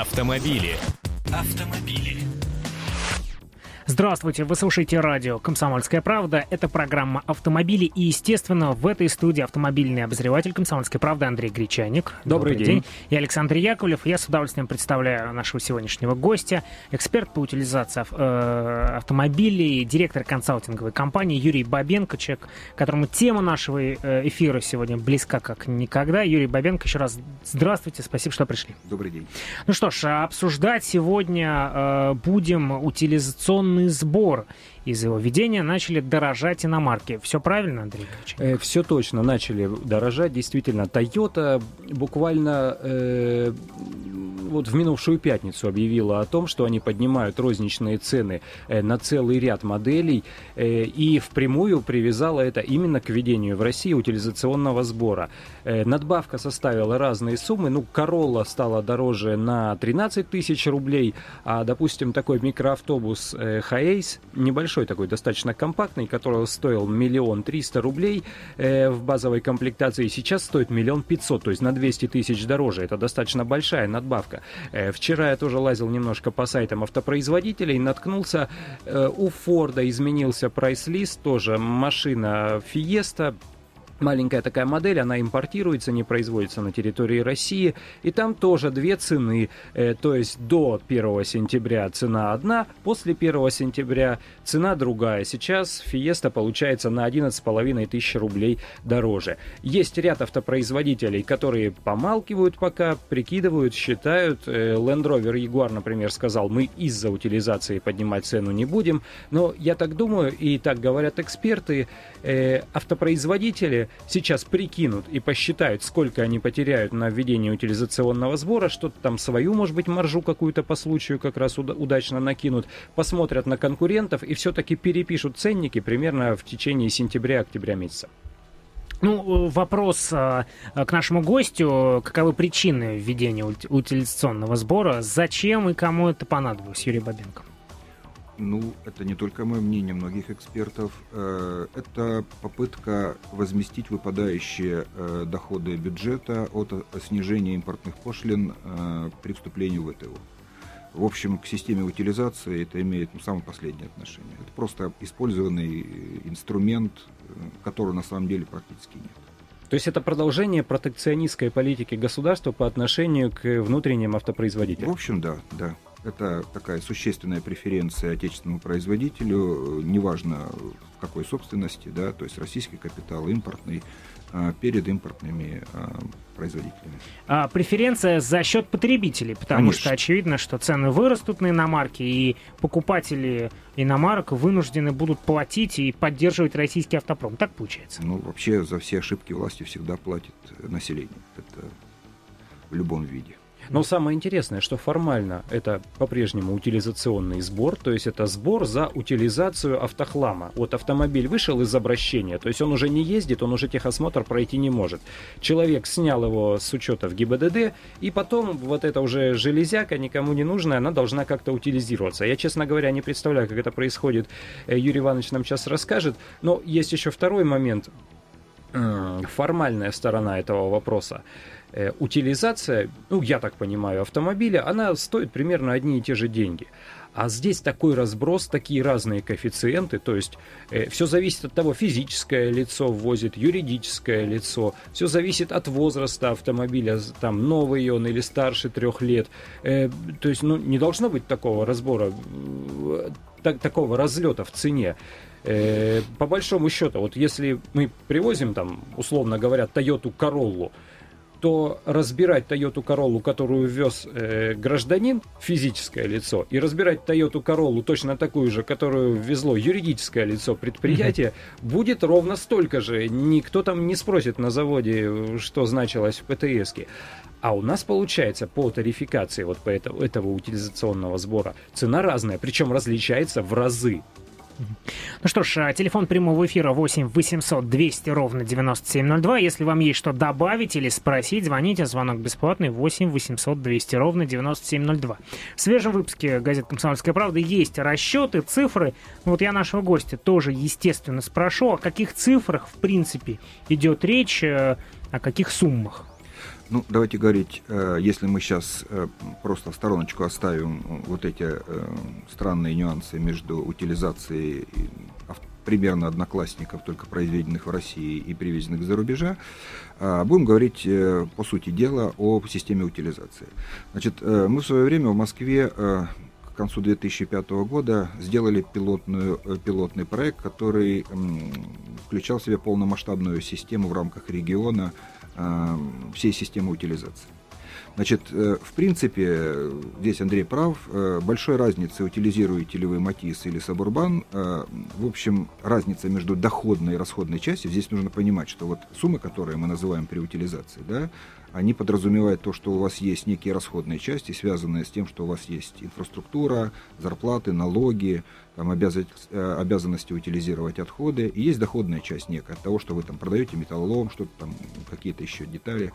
Автомобили. Автомобили. Здравствуйте, вы слушаете радио «Комсомольская правда». Это программа «Автомобили». И, естественно, в этой студии автомобильный обозреватель «Комсомольской правды» Андрей Гречаник. Добрый, Добрый день. день. И Александр Яковлев. Я с удовольствием представляю нашего сегодняшнего гостя, эксперт по утилизации э, автомобилей, директор консалтинговой компании Юрий Бабенко, человек, которому тема нашего э, эфира сегодня близка как никогда. Юрий Бабенко, еще раз здравствуйте, спасибо, что пришли. Добрый день. Ну что ж, обсуждать сегодня э, будем утилизационные полный сбор. Из его введения начали дорожать иномарки. Все правильно, Андрей э, Все точно, начали дорожать. Действительно, Toyota буквально э, вот в минувшую пятницу объявила о том, что они поднимают розничные цены э, на целый ряд моделей э, и впрямую привязала это именно к введению в России утилизационного сбора. Э, надбавка составила разные суммы. Ну, Corolla стала дороже на 13 тысяч рублей, а, допустим, такой микроавтобус Хаэйс, небольшой такой, достаточно компактный, который стоил миллион триста рублей в базовой комплектации, сейчас стоит миллион пятьсот, то есть на 200 тысяч дороже. Это достаточно большая надбавка. Вчера я тоже лазил немножко по сайтам автопроизводителей, наткнулся, у Форда изменился прайс-лист, тоже машина Fiesta Маленькая такая модель, она импортируется, не производится на территории России. И там тоже две цены. Э, то есть до 1 сентября цена одна, после 1 сентября цена другая. Сейчас Фиеста получается на 11,5 тысяч рублей дороже. Есть ряд автопроизводителей, которые помалкивают пока, прикидывают, считают. Э, Land Rover Jaguar, например, сказал, мы из-за утилизации поднимать цену не будем. Но я так думаю, и так говорят эксперты, э, автопроизводители сейчас прикинут и посчитают, сколько они потеряют на введение утилизационного сбора, что-то там свою, может быть, маржу какую-то по случаю как раз удачно накинут, посмотрят на конкурентов и все-таки перепишут ценники примерно в течение сентября-октября месяца. Ну, вопрос а, к нашему гостю. Каковы причины введения утилизационного сбора? Зачем и кому это понадобилось, Юрий Бабенко? Ну, это не только мое мнение, многих экспертов. Э, это попытка возместить выпадающие э, доходы бюджета от э, снижения импортных пошлин при вступлении в ВТО. В общем, к системе утилизации это имеет ну, самое последнее отношение. Это просто использованный инструмент, которого на самом деле практически нет. То есть это продолжение протекционистской политики государства по отношению к внутренним автопроизводителям? В общем, да, да. Это такая существенная преференция отечественному производителю, неважно в какой собственности, да, то есть российский капитал, импортный, а, перед импортными а, производителями. А преференция за счет потребителей, потому Конечно. что очевидно, что цены вырастут на иномарки, и покупатели иномарок вынуждены будут платить и поддерживать российский автопром. Так получается? Ну, вообще за все ошибки власти всегда платит население. Это в любом виде. Но самое интересное, что формально это по-прежнему утилизационный сбор, то есть это сбор за утилизацию автохлама. Вот автомобиль вышел из обращения, то есть он уже не ездит, он уже техосмотр пройти не может. Человек снял его с учета в ГИБДД, и потом вот эта уже железяка никому не нужная, она должна как-то утилизироваться. Я, честно говоря, не представляю, как это происходит. Э, Юрий Иванович нам сейчас расскажет. Но есть еще второй момент, формальная сторона этого вопроса. Э, утилизация, ну, я так понимаю, автомобиля, она стоит примерно одни и те же деньги. А здесь такой разброс, такие разные коэффициенты, то есть э, все зависит от того, физическое лицо ввозит, юридическое лицо, все зависит от возраста автомобиля, там новый он или старше трех лет. Э, то есть ну, не должно быть такого разбора, э, так, такого разлета в цене. Э, по большому счету, вот если мы привозим там, условно говоря, Toyota Corolla, то разбирать Toyota Corolla, которую вез э, гражданин, физическое лицо, и разбирать Toyota Corolla точно такую же, которую везло юридическое лицо предприятия, mm-hmm. будет ровно столько же. Никто там не спросит на заводе, что значилось в ПТС. -ке. А у нас получается по тарификации вот по этого, этого утилизационного сбора цена разная, причем различается в разы. Ну что ж, а, телефон прямого эфира 8 800 200 ровно 9702. Если вам есть что добавить или спросить, звоните. Звонок бесплатный 8 800 200 ровно 9702. В свежем выпуске газеты «Комсомольская правда» есть расчеты, цифры. Вот я нашего гостя тоже, естественно, спрошу, о каких цифрах, в принципе, идет речь, э, о каких суммах? Ну, давайте говорить, э, если мы сейчас э, просто в стороночку оставим вот эти э, странные нюансы между утилизацией примерно одноклассников, только произведенных в России и привезенных из-за рубежа, будем говорить, по сути дела, о системе утилизации. Значит, мы в свое время в Москве к концу 2005 года сделали пилотную, пилотный проект, который включал в себя полномасштабную систему в рамках региона Э, всей системы утилизации. Значит, э, в принципе, здесь Андрей прав, э, большой разницы, утилизируете ли вы Матис или Сабурбан, в общем, разница между доходной и расходной частью, здесь нужно понимать, что вот суммы, которые мы называем при утилизации, да, они подразумевают то, что у вас есть некие расходные части, связанные с тем, что у вас есть инфраструктура, зарплаты, налоги, там, обязанность, э, обязанности утилизировать отходы, и есть доходная часть некая от того, что вы там продаете металлолом, что-то там, какие-то еще детали.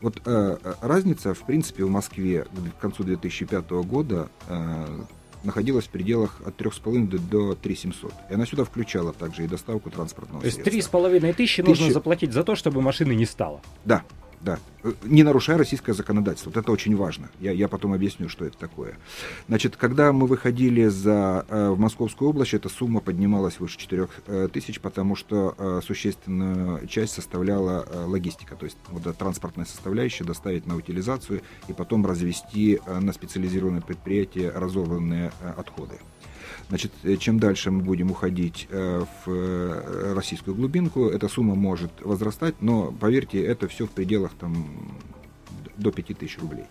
Вот э, разница, в принципе, в Москве к концу 2005 года э, находилась в пределах от 3,5 до 3,700. И она сюда включала также и доставку транспортного То есть 3,5 тысячи нужно заплатить за то, чтобы машины не стало? Да, да, э, не нарушая российское законодательство. Вот это очень важно. Я, я потом объясню, что это такое. Значит, когда мы выходили за, э, в Московскую область, эта сумма поднималась выше 4 э, тысяч, потому что существенную часть составляла логистика, то есть вот, транспортная составляющая, доставить на утилизацию и потом развести на специализированное предприятие разорванные отходы. Значит, э, чем дальше мы будем уходить э, в э, российскую глубинку, эта сумма может возрастать, но, поверьте, это все в пределах там, до 5000 рублей.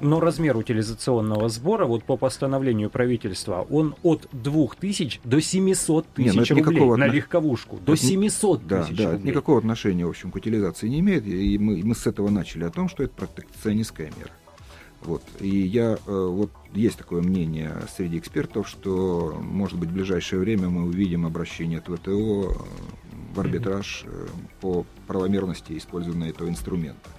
Но размер утилизационного сбора, вот по постановлению правительства, он от 2000 до 700 ну тысяч рублей никакого на легковушку. До 700 да, тысяч да, рублей. никакого отношения, в общем, к утилизации не имеет. И мы, мы с этого начали, о том, что это протекционистская мера. Вот. И я, э, вот есть такое мнение среди экспертов, что, может быть, в ближайшее время мы увидим обращение от ВТО э, в арбитраж э, по правомерности использования этого инструмента.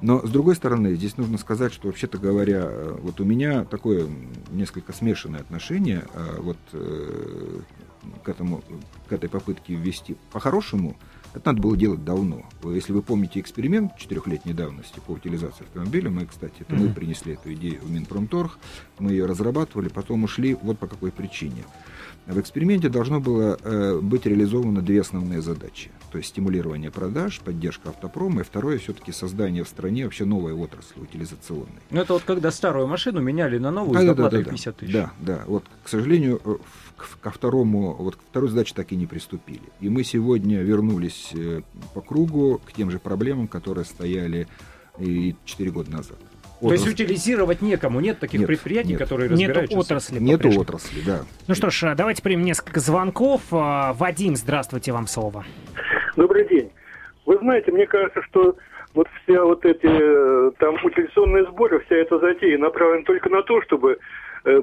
Но, с другой стороны, здесь нужно сказать, что, вообще-то говоря, вот у меня такое несколько смешанное отношение вот к, этому, к этой попытке ввести. По-хорошему, это надо было делать давно. Если вы помните эксперимент четырехлетней давности по утилизации автомобиля, мы, кстати, это mm-hmm. мы принесли эту идею в Минпромторг, мы ее разрабатывали, потом ушли вот по какой причине. В эксперименте должно было э, быть реализовано две основные задачи. То есть стимулирование продаж, поддержка автопрома, и второе все-таки создание в стране вообще новой отрасли утилизационной. Ну это вот когда старую машину меняли на новую да, доплатой да, да, 50 тысяч. Да, да. Вот, к сожалению, э, ко второму, вот к второй задаче так и не приступили. И мы сегодня вернулись э, по кругу к тем же проблемам, которые стояли и 4 года назад. Отрасль. То есть утилизировать некому, нет таких нет, предприятий, нет. которые разбираются? Нет отрасли. Нет отрасли, да. Ну что ж, давайте примем несколько звонков. А, Вадим, здравствуйте, вам слово. Добрый день. Вы знаете, мне кажется, что вот все вот эти э, там утилизационные сборы, вся эта затея направлена только на то, чтобы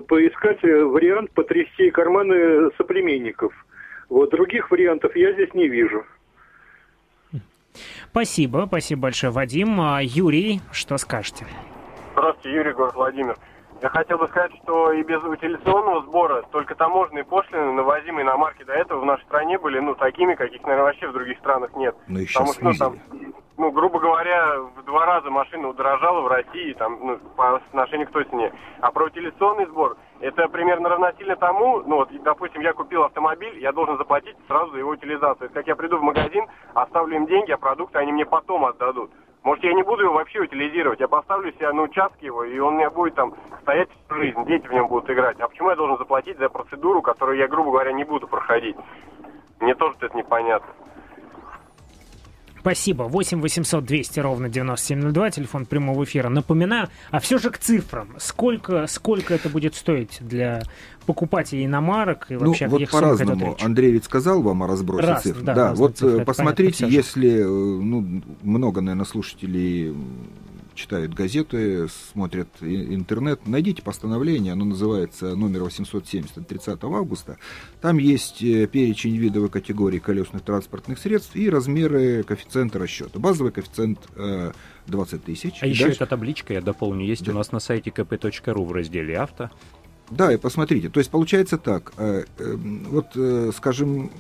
поискать э, вариант потрясти карманы соплеменников. Вот других вариантов я здесь не вижу. Спасибо, спасибо большое, Вадим. А, Юрий, что скажете? Здравствуйте, Юрий, город Владимир. Я хотел бы сказать, что и без утилизационного сбора только таможенные пошлины, навозимые на марки до этого в нашей стране были, ну, такими, каких, наверное, вообще в других странах нет. Ну, еще Потому что, ну, там, ну, грубо говоря, в два раза машина удорожала в России, там, ну, по отношению к той цене. А про утилизационный сбор, это примерно равносильно тому, ну, вот, допустим, я купил автомобиль, я должен заплатить сразу за его утилизацию. Как я приду в магазин, оставлю им деньги, а продукты они мне потом отдадут. Может, я не буду его вообще утилизировать, я поставлю себя на участке его, и он у меня будет там стоять всю жизнь, дети в нем будут играть. А почему я должен заплатить за процедуру, которую я, грубо говоря, не буду проходить? Мне тоже это непонятно. Спасибо. 8 800 200 ровно 9702, телефон прямого эфира. Напоминаю, а все же к цифрам. Сколько, сколько это будет стоить для покупателей иномарок и ну, вообще ну, вот по-разному. Андрей ведь сказал вам о разбросе Раз, цифр. Да, да вот цифры, э, посмотрите, если э, ну, много, наверное, слушателей читают газеты, смотрят интернет, найдите постановление, оно называется номер 870 от 30 августа. Там есть э, перечень видовой категории колесных транспортных средств и размеры коэффициента расчета. Базовый коэффициент 20 э, тысяч. А еще дальше... эта табличка, я дополню, есть да. у нас на сайте kp.ru в разделе «Авто». Да, и посмотрите, то есть получается так, э, вот, скажем,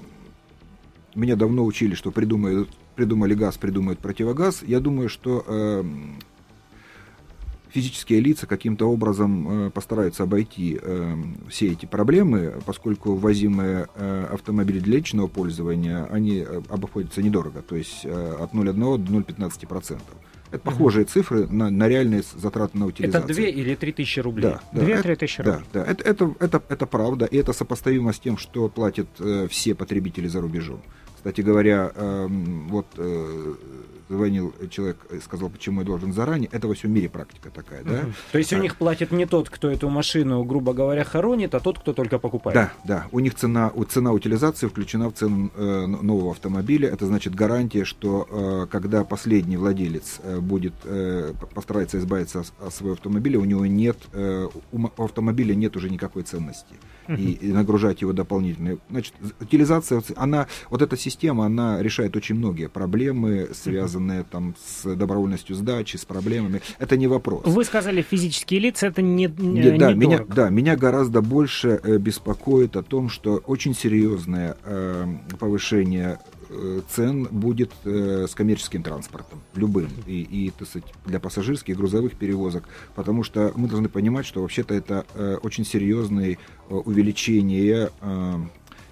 меня давно учили, что придумают, придумали газ, придумают противогаз. Я думаю, что физические лица каким-то образом э, постараются обойти э, все эти проблемы, поскольку ввозимые э, автомобили для личного пользования, они э, обходятся недорого, то есть э, от 0,1 до 0,15%. Это похожие цифры на, на реальные затраты на утилизацию. Это 2 или 3 тысячи рублей. Да, да, 2-3 это- тысячи да, рублей. да, это, это, это, это правда, и это сопоставимо с тем, что платят э, все потребители за рубежом. Кстати говоря, эм, вот э, звонил человек и сказал, почему я должен заранее. Это во всем мире практика такая, да? То есть у А. них платит не тот, кто эту машину, грубо говоря, хоронит, а тот, кто только покупает. Да, да. У них цена, цена утилизации включена в цену э, нового автомобиля. Это значит гарантия, что э, когда последний владелец э, будет э, постарается избавиться от, от своего автомобиля, у него нет э, у автомобиля нет уже никакой ценности. И, и нагружать его дополнительно. Значит, утилизация, она, вот эта система, она решает очень многие проблемы, связанные там с добровольностью сдачи, с проблемами. Это не вопрос. Вы сказали, физические лица это не, не, Не- да, меня, недорого. да, меня гораздо больше э, беспокоит о том, что очень серьезное э, повышение э, цен будет э, с коммерческим транспортом, любым, и, и так сказать, для пассажирских, грузовых перевозок, потому что мы должны понимать, что вообще-то это э, очень серьезное э, увеличение э,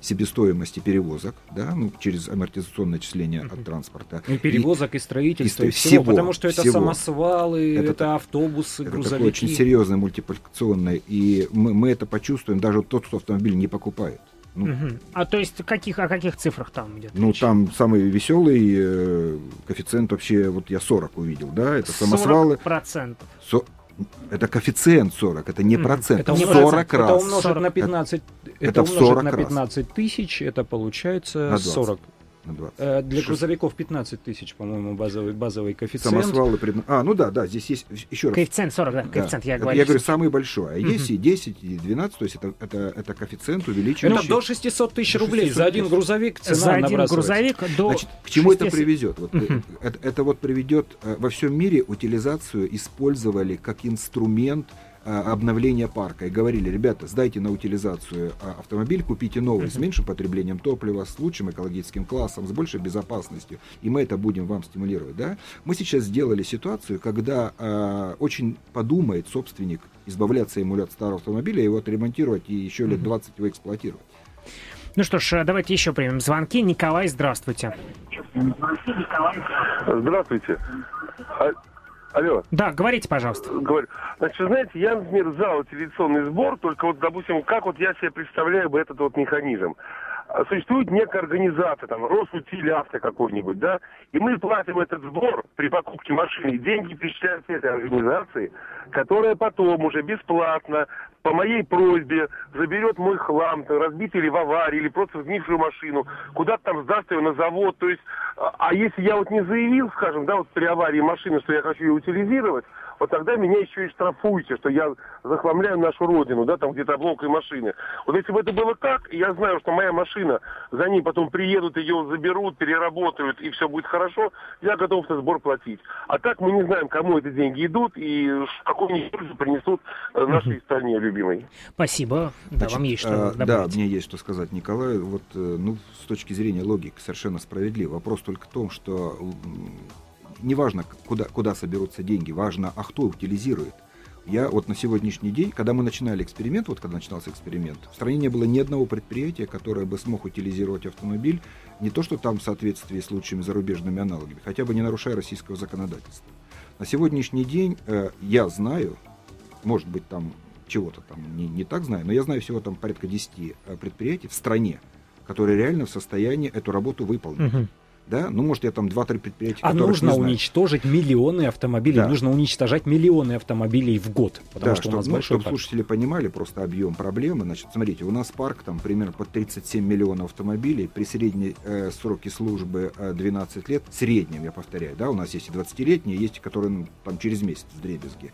себестоимости перевозок, да, ну, через амортизационное отчисление от транспорта. И перевозок, и, строительства, и, и всего, всего, потому что это всего. самосвалы, это, Это- автобусы, Это грузовики. такое очень серьезное мультипликационное, и мы, мы это почувствуем даже тот, кто автомобиль не покупает. Ну, Мгм. А то есть каких, о каких цифрах там идет ну речь? там самый веселый э, коэффициент вообще, вот я 40 увидел, да, это самосвалы. 40%. со- это коэффициент 40, это не процент, Это, Не умножить- 40 это раз. умножить 40. на 15, это, это умножить 40 на раз. 15 тысяч, это получается На 20. 40. На 20. Э, Для грузовиков 15 тысяч, по-моему, базовый, базовый коэффициент. Самосвалы предна- А, ну да, да, здесь есть еще раз. Коэффициент 40, да, Да. коэффициент, я Это говорю. я говорю, самый большой. А есть и 10, и 12, то есть это, это, это коэффициент увеличивающий. Это до 600 тысяч рублей 600 за один грузовик цена За один грузовик до Значит, к чему это 60 приведет? Вот, э, это, это вот приведет э, во всем мире утилизацию использовали как инструмент обновления парка и говорили, ребята, сдайте на утилизацию а, автомобиль, купите новый с меньшим потреблением топлива, с лучшим экологическим классом, с большей безопасностью, и мы это будем вам стимулировать. Да? Мы сейчас сделали ситуацию, когда э, очень подумает собственник избавляться ему от старого автомобиля, его отремонтировать и еще лет 20 его эксплуатировать. Ну что ж, давайте еще примем звонки. Николай, здравствуйте. Здравствуйте. Алло, Да, говорите, пожалуйста. говорю. Значит, знаете, я, например, за утилизационный сбор, только вот, допустим, как вот я себе представляю бы этот вот механизм. А, Существует некая организация, там, Росутилявто какой-нибудь, да, и мы платим этот сбор при покупке машины, деньги перечисляются этой организации, которая потом уже бесплатно, по моей просьбе, заберет мой хлам, разбитый или в аварии, или просто сгнившую машину, куда-то там сдаст ее на завод, то есть, а а если я вот не заявил, скажем, да, вот при аварии машины, что я хочу ее утилизировать, вот тогда меня еще и штрафуете, что я захламляю нашу родину, да, там где-то обломкой машины. Вот если бы это было так, и я знаю, что моя машина, за ней потом приедут, ее заберут, переработают, и все будет хорошо, я готов этот сбор платить. А так мы не знаем, кому эти деньги идут, и какую они принесут э, нашей стране любимой. Спасибо. Да, Значит, вам есть что Да, добавить. мне есть что сказать, Николай. Вот, э, ну, с точки зрения логики совершенно справедливо. Вопрос только в том, что неважно, куда, куда соберутся деньги, важно, а кто утилизирует. Я вот на сегодняшний день, когда мы начинали эксперимент, вот когда начинался эксперимент, в стране не было ни одного предприятия, которое бы смог утилизировать автомобиль, не то что там в соответствии с лучшими зарубежными аналогами, хотя бы не нарушая российского законодательства. На сегодняшний день э, я знаю, может быть, там чего-то там не, не так знаю, но я знаю всего там порядка 10 э, предприятий в стране, которые реально в состоянии эту работу выполнить. Мгм. Да? Ну, может, я там 2-3 предприятия, А нужно уничтожить миллионы автомобилей, Да. нужно уничтожать миллионы автомобилей в год, потому да, что у чтоб- нас ну, большой чтобы парк. слушатели понимали просто объем проблемы. Значит, смотрите, у нас парк там примерно под 37 миллионов автомобилей, при средней э, сроке службы э, 12 лет, среднем, я повторяю, да, у нас есть и 20-летние, есть которые ну, там через месяц в дребезги.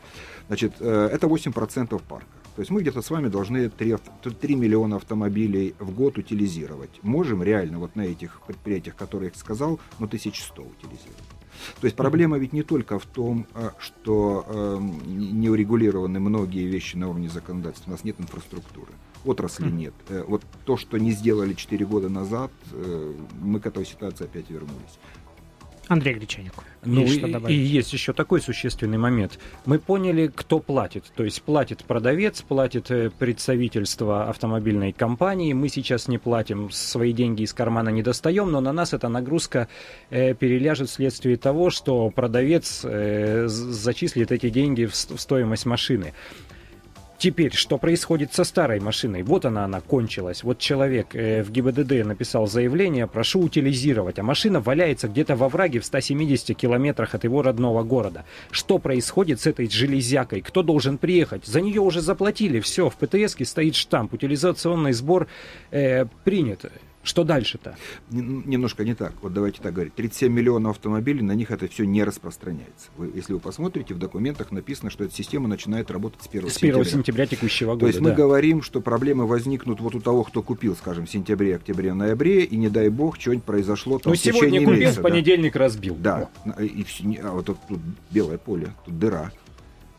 Значит, э, это 8% парка. То есть мы где-то с вами должны 3, 3 миллиона автомобилей в год утилизировать. Можем реально вот на этих предприятиях, которые я сказал, ну 1100 утилизировать. То есть проблема ведь не только в том, а, что э, не урегулированы многие вещи на уровне законодательства. У нас нет инфраструктуры, отрасли нет. Э, Вот то, что не сделали 4 года назад, э, мы к этой ситуации опять вернулись. Андрей Гречаник. Ну есть и, и есть еще такой существенный момент. Мы поняли, кто платит. То есть платит продавец, платит э, представительство автомобильной компании. Мы сейчас не платим, свои деньги из кармана не достаем, но на нас эта нагрузка э, переляжет вследствие того, что продавец э, зачислит эти деньги в, в стоимость машины. Теперь, что происходит со старой машиной? Вот она, она кончилась. Вот человек э, в ГИБДД написал заявление, прошу утилизировать, а машина валяется где-то во враге в 170 километрах от его родного города. Что происходит с этой железякой? Кто должен приехать? За нее уже заплатили, все, в ПТСке стоит штамп, утилизационный сбор э, принят. Что дальше-то? Немножко не так. Вот давайте так говорить. 37 миллионов автомобилей, на них это все не распространяется. Вы, если вы посмотрите, в документах написано, что эта система начинает работать с 1 с 1 сентября. сентября текущего года. То есть да. мы говорим, что проблемы возникнут вот у того, кто купил, скажем, в сентябре, октябре, ноябре, и не дай бог, что-нибудь произошло там ну, сегодня купил, месяца, в понедельник да. разбил. Да. И, и, а вот тут, тут белое поле, тут дыра.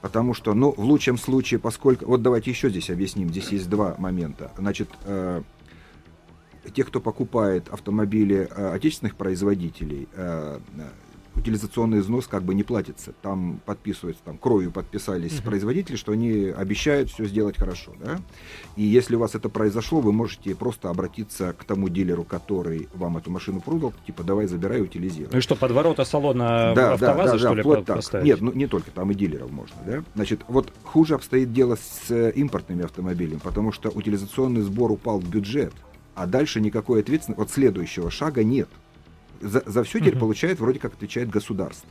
Потому что, ну, в лучшем случае, поскольку... Вот давайте еще здесь объясним. Здесь есть два момента. Значит, э, те, кто покупает автомобили э, отечественных производителей, э, утилизационный износ как бы не платится. Там подписываются, там кровью подписались uh-huh. производители, что они обещают все сделать хорошо. Да? И если у вас это произошло, вы можете просто обратиться к тому дилеру, который вам эту машину продал, типа давай забирай, утилизируй. Ну и что, под ворота салона да, АвтоВАЗа, да, да, что да, ли, поставить? Нет, ну не только, там и дилеров можно. Да? Значит, вот хуже обстоит дело с э, импортными автомобилями, потому что утилизационный сбор упал в бюджет а дальше никакой ответственности, вот следующего шага нет. За, за все теперь угу. получает, вроде как отвечает государство.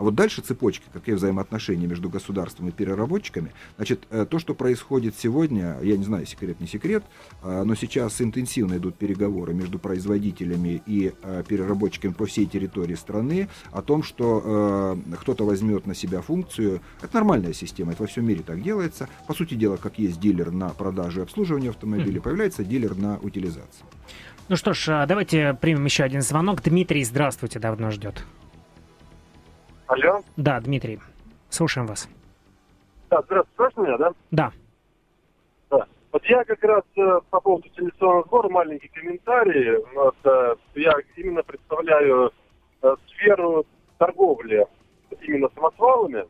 А вот дальше цепочка, какие взаимоотношения между государством и переработчиками. Значит, э, то, что происходит сегодня, я не знаю, секрет, не секрет, э, но сейчас интенсивно идут переговоры между производителями и э, переработчиками по всей территории страны о том, что кто-то возьмет на себя функцию. Это нормальная система, это во всем мире так делается. По сути дела, как есть дилер на продажу и обслуживание автомобиля, появляется дилер на утилизацию. Ну что ж, давайте примем еще один звонок. Дмитрий, здравствуйте, давно ждет. Алло? Да, Дмитрий, слушаем вас. Да, здравствуйте, слышно меня, да? Да. Да. Вот я как раз э, по поводу телевизионного сбора маленький комментарий. Вот, э, я именно представляю э, сферу торговли именно самосвалами.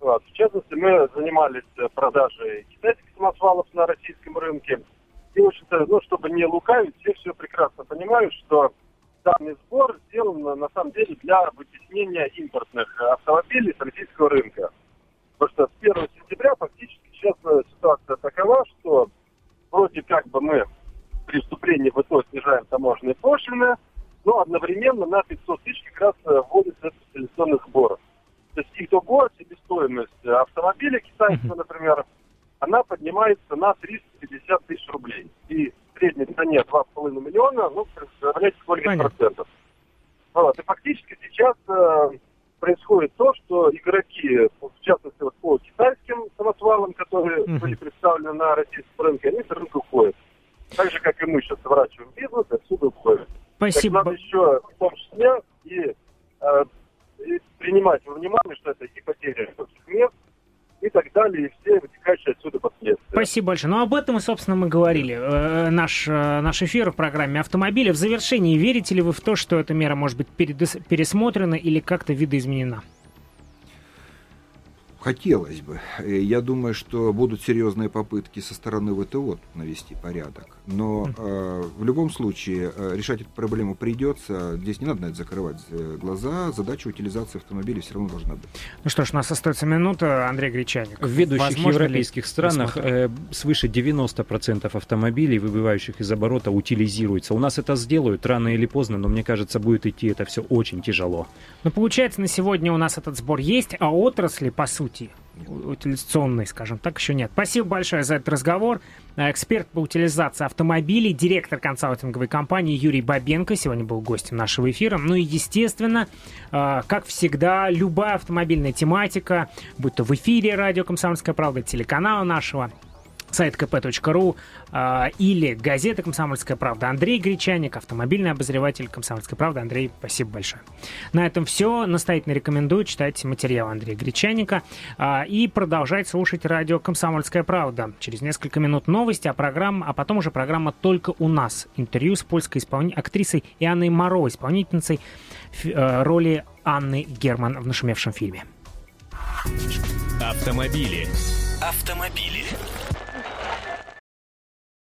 Вот. В частности, мы занимались продажей китайских самосвалов на российском рынке. И, в общем-то, ну, чтобы не лукавить, все все прекрасно понимают, что данный сбор сделан на самом деле для вытеснения импортных автомобилей с российского рынка. Потому что с 1 сентября фактически сейчас э, ситуация такова, что вроде как бы мы при вступлении в ИТО снижаем таможенные пошлины, но одновременно на 500 тысяч как раз э, вводится этот социализационный сбор. То есть итого себестоимость автомобиля китайского, например, она поднимается на 350 тысяч рублей. И средней цене 2,5 миллиона, ну, представляете, сколько Понятно. процентов. Вот. И фактически сейчас э, происходит то, что игроки, в частности, вот по китайским самосвалам, которые uh-huh. были представлены на российском рынке, они с рынка уходят. Так же, как и мы сейчас сворачиваем бизнес, отсюда уходят. Спасибо. Так надо еще в том числе и, э, и принимать во внимание, что это и потеря так далее, и все вытекающие отсюда последствия. Спасибо большое. Ну, об этом, собственно, мы говорили. Э, наш, э, наш эфир в программе «Автомобили». В завершении, верите ли вы в то, что эта мера может быть пересмотрена или как-то видоизменена? Хотелось бы. Э, я думаю, что будут серьезные попытки со стороны ВТО навести порядок. Но э, в любом случае э, решать эту проблему придется. Здесь не надо на это закрывать э, глаза. Задача утилизации автомобилей все равно должна быть. Ну что ж, у нас остается минута. Андрей Гречаник. В ведущих Возможно европейских странах э, свыше 90% автомобилей, выбывающих из оборота, утилизируется. У нас это сделают рано или поздно, но мне кажется, будет идти это все очень тяжело. Ну, получается, на сегодня у нас этот сбор есть, а отрасли, по сути, пути. Утилизационной, скажем так, еще нет. Спасибо большое за этот разговор. Эксперт по утилизации автомобилей, директор консалтинговой компании Юрий Бабенко сегодня был гостем нашего эфира. Ну и, естественно, э, как всегда, любая автомобильная тематика, будь то в эфире радио «Комсомольская правда», телеканала нашего, сайт kp.ru э, или газета «Комсомольская правда». Андрей Гречаник, автомобильный обозреватель «Комсомольской правды». Андрей, спасибо большое. На этом все. Настоятельно рекомендую читать материал Андрея Гречаника э, и продолжать слушать радио «Комсомольская правда». Через несколько минут новости, а, программа, а потом уже программа «Только у нас». Интервью с польской исполни... актрисой Ианной Моро, исполнительницей э, роли Анны Герман в нашумевшем фильме. Автомобили. Автомобили.